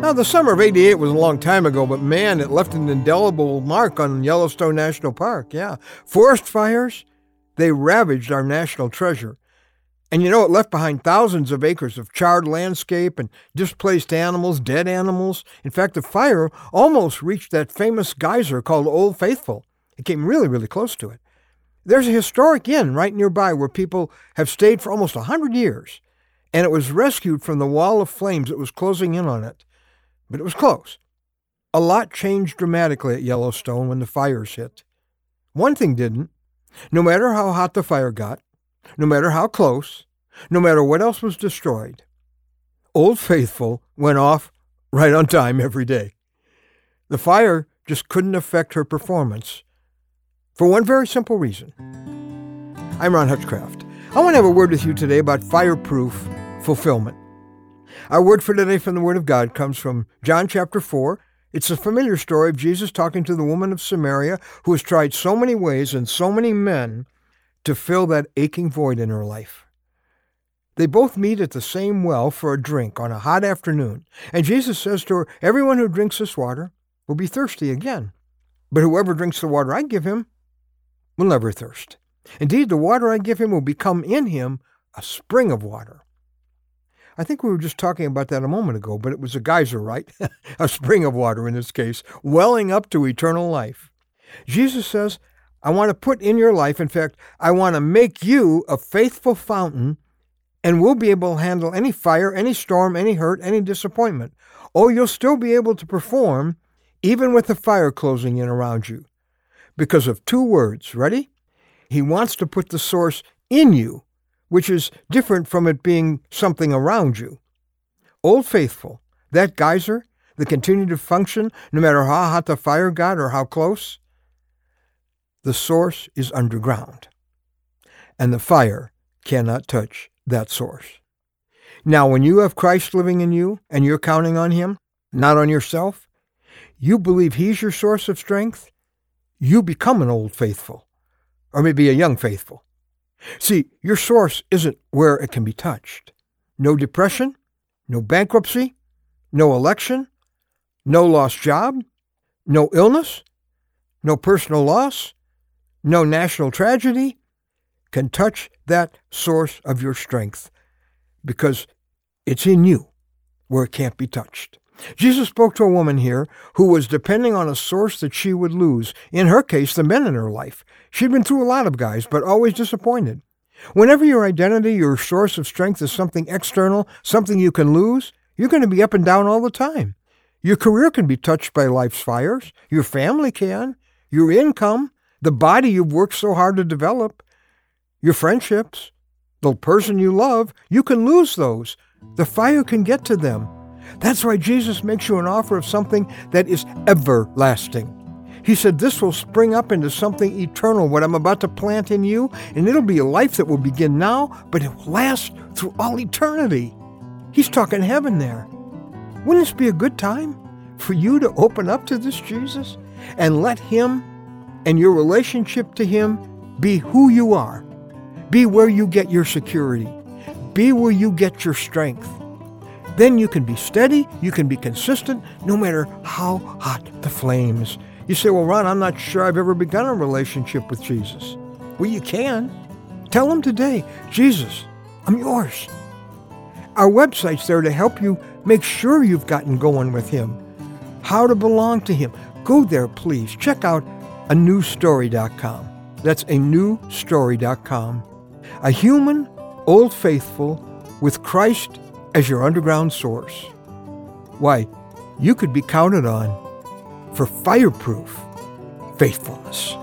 Now, the summer of 88 was a long time ago, but man, it left an indelible mark on Yellowstone National Park. Yeah. Forest fires, they ravaged our national treasure. And you know, it left behind thousands of acres of charred landscape and displaced animals, dead animals. In fact, the fire almost reached that famous geyser called Old Faithful. It came really, really close to it. There's a historic inn right nearby where people have stayed for almost a 100 years, and it was rescued from the wall of flames that was closing in on it but it was close. A lot changed dramatically at Yellowstone when the fires hit. One thing didn't. No matter how hot the fire got, no matter how close, no matter what else was destroyed, Old Faithful went off right on time every day. The fire just couldn't affect her performance for one very simple reason. I'm Ron Hutchcraft. I want to have a word with you today about fireproof fulfillment. Our word for today from the Word of God comes from John chapter 4. It's a familiar story of Jesus talking to the woman of Samaria who has tried so many ways and so many men to fill that aching void in her life. They both meet at the same well for a drink on a hot afternoon, and Jesus says to her, Everyone who drinks this water will be thirsty again. But whoever drinks the water I give him will never thirst. Indeed, the water I give him will become in him a spring of water I think we were just talking about that a moment ago, but it was a geyser, right? a spring of water in this case, welling up to eternal life. Jesus says, I want to put in your life, in fact, I want to make you a faithful fountain, and we'll be able to handle any fire, any storm, any hurt, any disappointment. Oh, you'll still be able to perform even with the fire closing in around you because of two words. Ready? He wants to put the source in you which is different from it being something around you. Old Faithful, that geyser that continued to function no matter how hot the fire got or how close, the source is underground, and the fire cannot touch that source. Now, when you have Christ living in you and you're counting on Him, not on yourself, you believe He's your source of strength, you become an old faithful, or maybe a young faithful. See, your source isn't where it can be touched. No depression, no bankruptcy, no election, no lost job, no illness, no personal loss, no national tragedy can touch that source of your strength because it's in you where it can't be touched. Jesus spoke to a woman here who was depending on a source that she would lose. In her case, the men in her life. She'd been through a lot of guys, but always disappointed. Whenever your identity, your source of strength is something external, something you can lose, you're going to be up and down all the time. Your career can be touched by life's fires. Your family can. Your income, the body you've worked so hard to develop, your friendships, the person you love, you can lose those. The fire can get to them. That's why Jesus makes you an offer of something that is everlasting. He said, This will spring up into something eternal, what I'm about to plant in you, and it'll be a life that will begin now, but it will last through all eternity. He's talking heaven there. Wouldn't this be a good time for you to open up to this Jesus and let Him and your relationship to Him be who you are? Be where you get your security, be where you get your strength. Then you can be steady, you can be consistent, no matter how hot the flames. You say, well, Ron, I'm not sure I've ever begun a relationship with Jesus. Well, you can. Tell him today, Jesus, I'm yours. Our website's there to help you make sure you've gotten going with him, how to belong to him. Go there, please. Check out a newstory.com. That's a newstory.com. A human, old faithful, with Christ as your underground source. Why, you could be counted on for fireproof faithfulness.